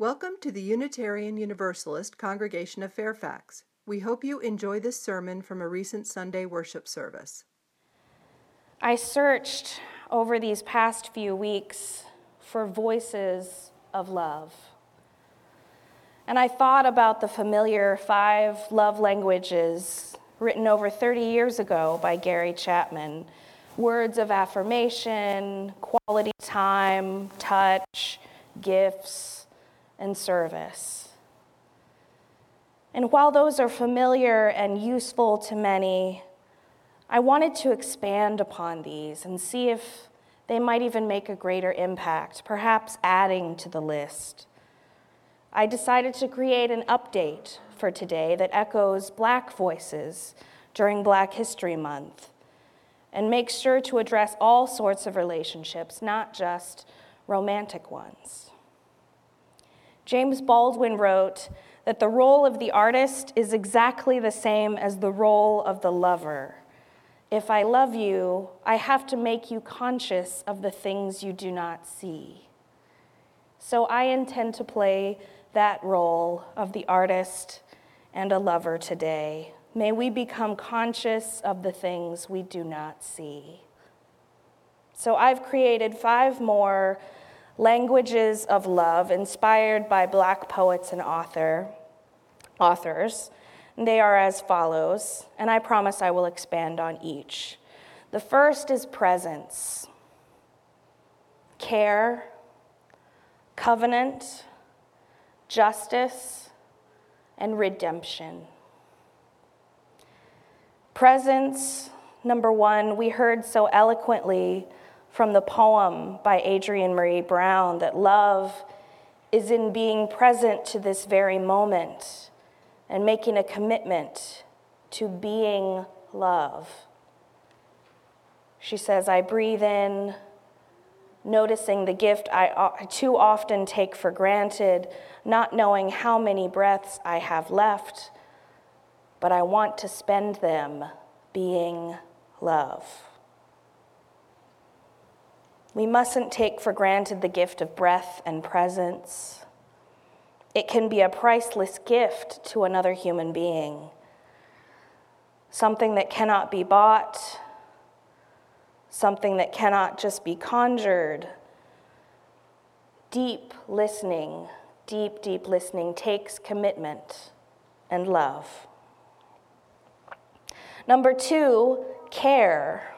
Welcome to the Unitarian Universalist Congregation of Fairfax. We hope you enjoy this sermon from a recent Sunday worship service. I searched over these past few weeks for voices of love. And I thought about the familiar five love languages written over 30 years ago by Gary Chapman words of affirmation, quality time, touch, gifts, and service. And while those are familiar and useful to many, I wanted to expand upon these and see if they might even make a greater impact, perhaps adding to the list. I decided to create an update for today that echoes Black voices during Black History Month and makes sure to address all sorts of relationships, not just romantic ones. James Baldwin wrote that the role of the artist is exactly the same as the role of the lover. If I love you, I have to make you conscious of the things you do not see. So I intend to play that role of the artist and a lover today. May we become conscious of the things we do not see. So I've created five more languages of love inspired by black poets and author, authors. They are as follows, and I promise I will expand on each. The first is presence, care, covenant, justice, and redemption. Presence, number one, we heard so eloquently from the poem by Adrienne Maree Brown that love is in being present to this very moment and making a commitment to being love. She says, I breathe in, noticing the gift I uh, too often take for granted, not knowing how many breaths I have left, but I want to spend them being love. We mustn't take for granted the gift of breath and presence. It can be a priceless gift to another human being, something that cannot be bought, something that cannot just be conjured. Deep listening, deep, deep listening takes commitment and love. Number two, care.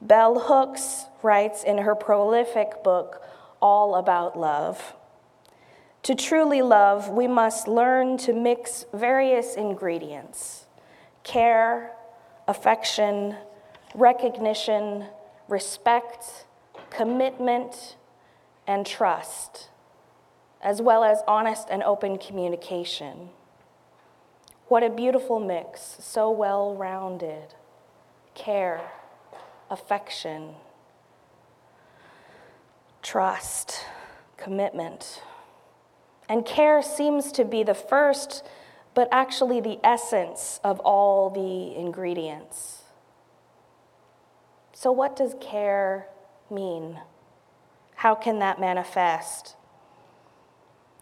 Bell Hooks writes in her prolific book, All About Love. To truly love, we must learn to mix various ingredients care, affection, recognition, respect, commitment, and trust, as well as honest and open communication. What a beautiful mix, so well rounded. Care affection, trust, commitment. And care seems to be the first, but actually the essence of all the ingredients. So, what does care mean? How can that manifest?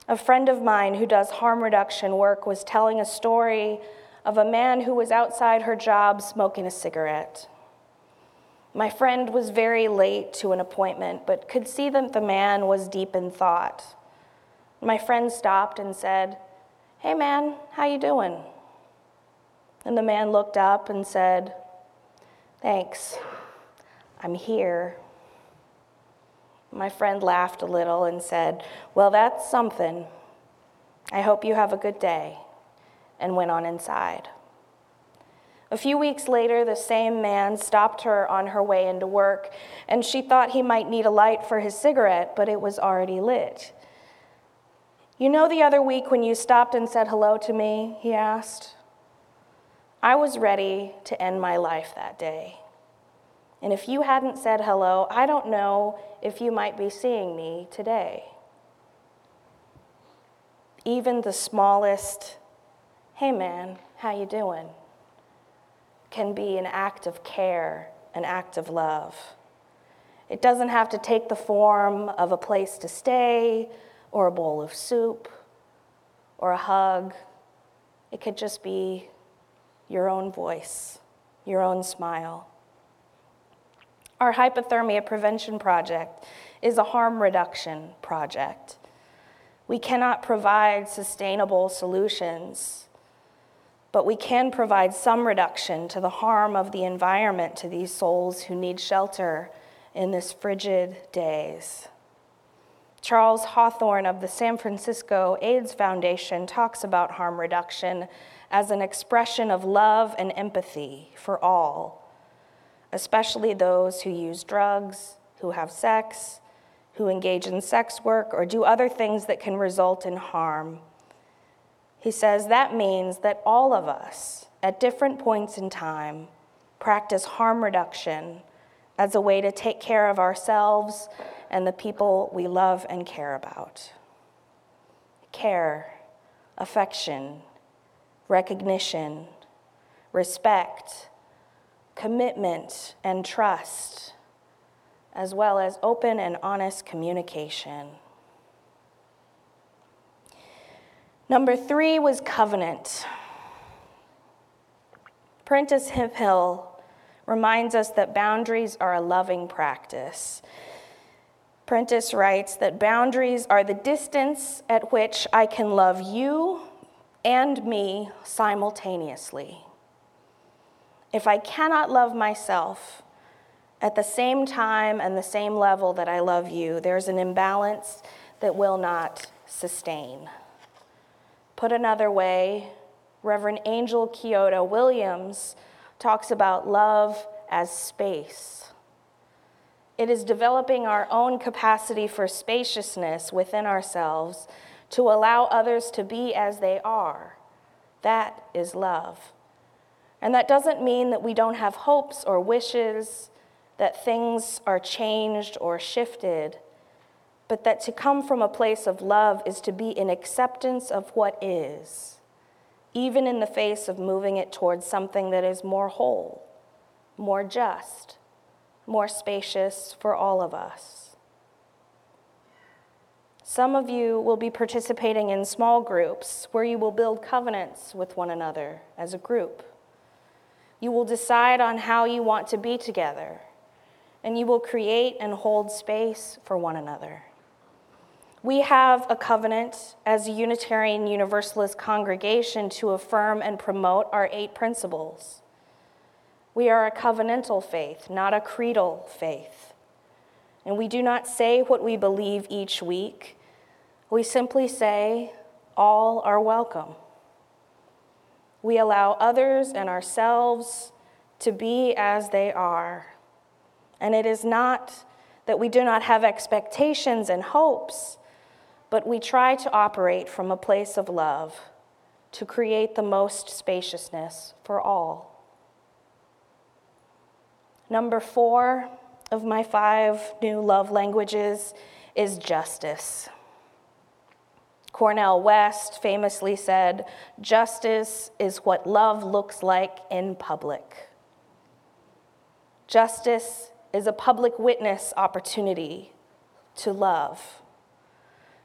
A friend of mine who does harm reduction work was telling a story of a man who was outside her job smoking a cigarette. My friend was very late to an appointment, but could see that the man was deep in thought. My friend stopped and said, Hey man, how you doing? And the man looked up and said, Thanks, I'm here. My friend laughed a little and said, Well, that's something. I hope you have a good day, and went on inside. A few weeks later, the same man stopped her on her way into work, and she thought he might need a light for his cigarette, but it was already lit. You know, the other week when you stopped and said hello to me, he asked? I was ready to end my life that day. And if you hadn't said hello, I don't know if you might be seeing me today. Even the smallest, hey man, how you doing? Can be an act of care, an act of love. It doesn't have to take the form of a place to stay or a bowl of soup or a hug. It could just be your own voice, your own smile. Our hypothermia prevention project is a harm reduction project. We cannot provide sustainable solutions, but we can provide some reduction to the harm of the environment to these souls who need shelter in this frigid days. Charles Hawthorne of the San Francisco AIDS Foundation talks about harm reduction as an expression of love and empathy for all especially those who use drugs, who have sex, who engage in sex work, or do other things that can result in harm. He says that means that all of us, at different points in time, practice harm reduction as a way to take care of ourselves and the people we love and care about. Care, affection, recognition, respect, commitment and trust, as well as open and honest communication. Number three was covenant. Prentis Hemphill reminds us that boundaries are a loving practice. Prentis writes that boundaries are the distance at which I can love you and me simultaneously if I cannot love myself at the same time and the same level that I love you, there's an imbalance that will not sustain. Put another way, Reverend Angel Kyodo Williams talks about love as space. It is developing our own capacity for spaciousness within ourselves to allow others to be as they are. That is love. And that doesn't mean that we don't have hopes or wishes, that things are changed or shifted, but that to come from a place of love is to be in acceptance of what is, even in the face of moving it towards something that is more whole, more just, more spacious for all of us. Some of you will be participating in small groups where you will build covenants with one another as a group. You will decide on how you want to be together, and you will create and hold space for one another. We have a covenant as a Unitarian Universalist congregation to affirm and promote our eight principles. We are a covenantal faith, not a creedal faith. And we do not say what we believe each week. We simply say, all are welcome. We allow others and ourselves to be as they are. And it is not that we do not have expectations and hopes, but we try to operate from a place of love to create the most spaciousness for all. Number four of my five new love languages is justice. Cornel West famously said, Justice is what love looks like in public. Justice is a public witness opportunity to love.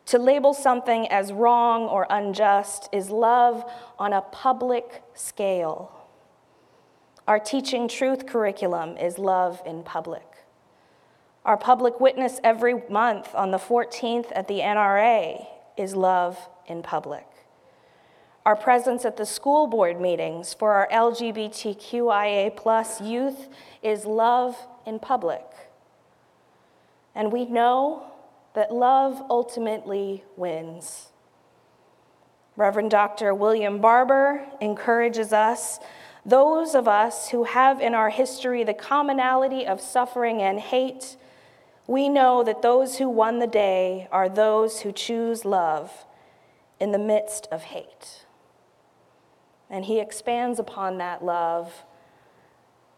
To label something as wrong or unjust is love on a public scale. Our teaching truth curriculum is love in public. Our public witness every month on the 14th at the NRA is love in public. Our presence at the school board meetings for our LGBTQIA plus youth is love in public. And we know that love ultimately wins. Reverend Dr. William Barber encourages us, those of us who have in our history the commonality of suffering and hate, we know that those who won the day are those who choose love in the midst of hate. And he expands upon that love,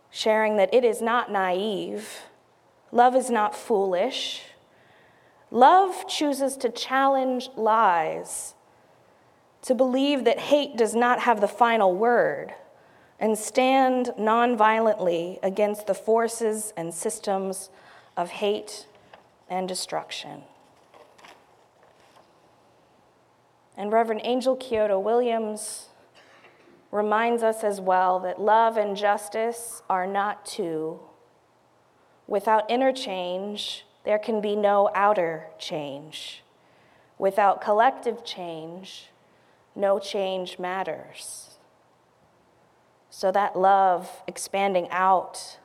sharing that it is not naive, love is not foolish. Love chooses to challenge lies, to believe that hate does not have the final word, and stand nonviolently against the forces and systems of hate and destruction. And Reverend Angel Kyodo Williams reminds us as well that love and justice are not two. Without interchange, there can be no outer change. Without collective change, no change matters. So that love expanding out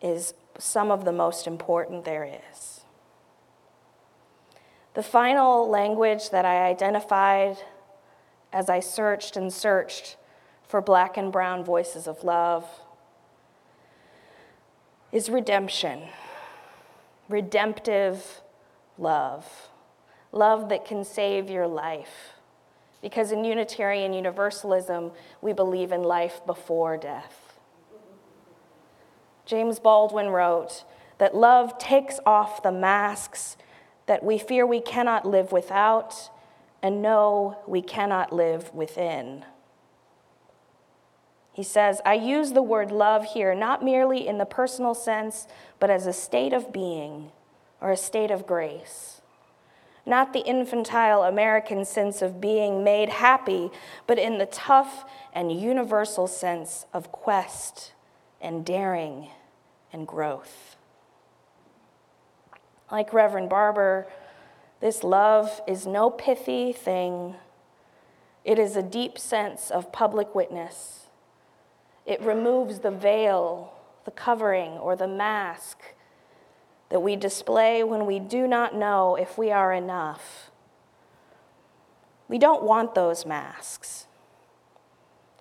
is some of the most important there is. The final language that I identified as I searched and searched for black and brown voices of love is redemption, redemptive love, love that can save your life. Because in Unitarian Universalism, we believe in life before death. James Baldwin wrote that love takes off the masks that we fear we cannot live without and know we cannot live within. He says, I use the word love here not merely in the personal sense, but as a state of being or a state of grace. Not the infantile American sense of being made happy, but in the tough and universal sense of quest and daring and growth. Like Reverend Barber, this love is no pithy thing, it is a deep sense of public witness. It removes the veil, the covering, or the mask that we display when we do not know if we are enough. We don't want those masks.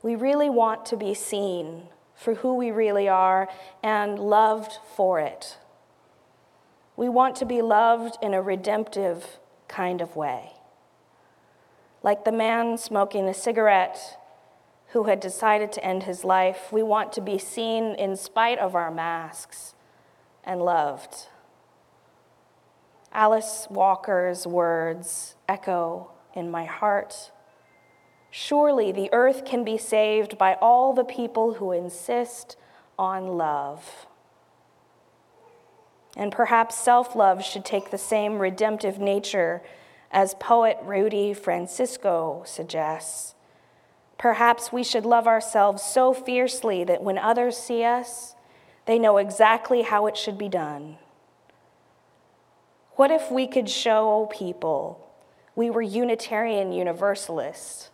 We really want to be seen for who we really are and loved for it. We want to be loved in a redemptive kind of way. Like the man smoking a cigarette who had decided to end his life, we want to be seen in spite of our masks and loved. Alice Walker's words echo in my heart. Surely the earth can be saved by all the people who insist on love. And perhaps self love should take the same redemptive nature as poet Rudy Francisco suggests. Perhaps we should love ourselves so fiercely that when others see us, they know exactly how it should be done. What if we could show people we were Unitarian Universalists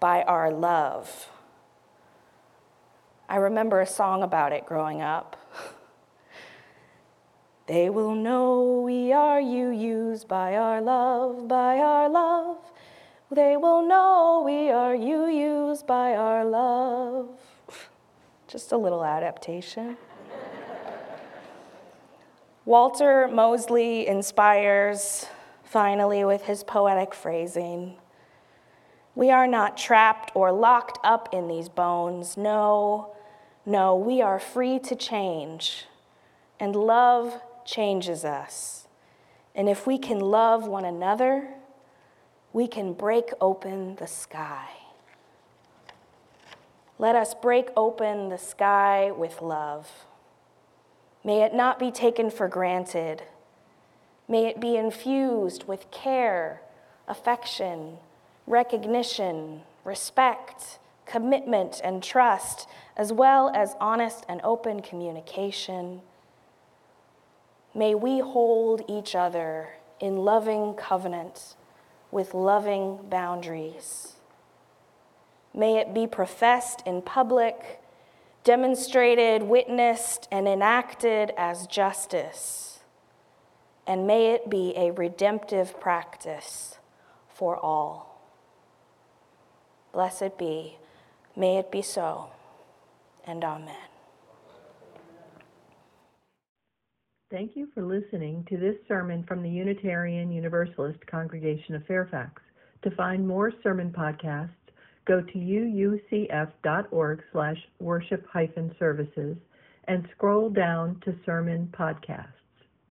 by our love? I remember a song about it growing up. They will know we are UUs by our love, by our love. They will know we are UUs by our love. Just a little adaptation. Walter Mosley inspires finally with his poetic phrasing. We are not trapped or locked up in these bones. No, no, we are free to change. And love changes us. And if we can love one another, we can break open the sky. Let us break open the sky with love. May it not be taken for granted. May it be infused with care, affection, recognition, respect, commitment, and trust, as well as honest and open communication. May we hold each other in loving covenant with loving boundaries. May it be professed in public, demonstrated, witnessed, and enacted as justice. And may it be a redemptive practice for all. Blessed be. May it be so. And amen. Thank you for listening to this sermon from the Unitarian Universalist Congregation of Fairfax. To find more sermon podcasts, go to uucf.org slash worship hyphen services and scroll down to sermon podcast.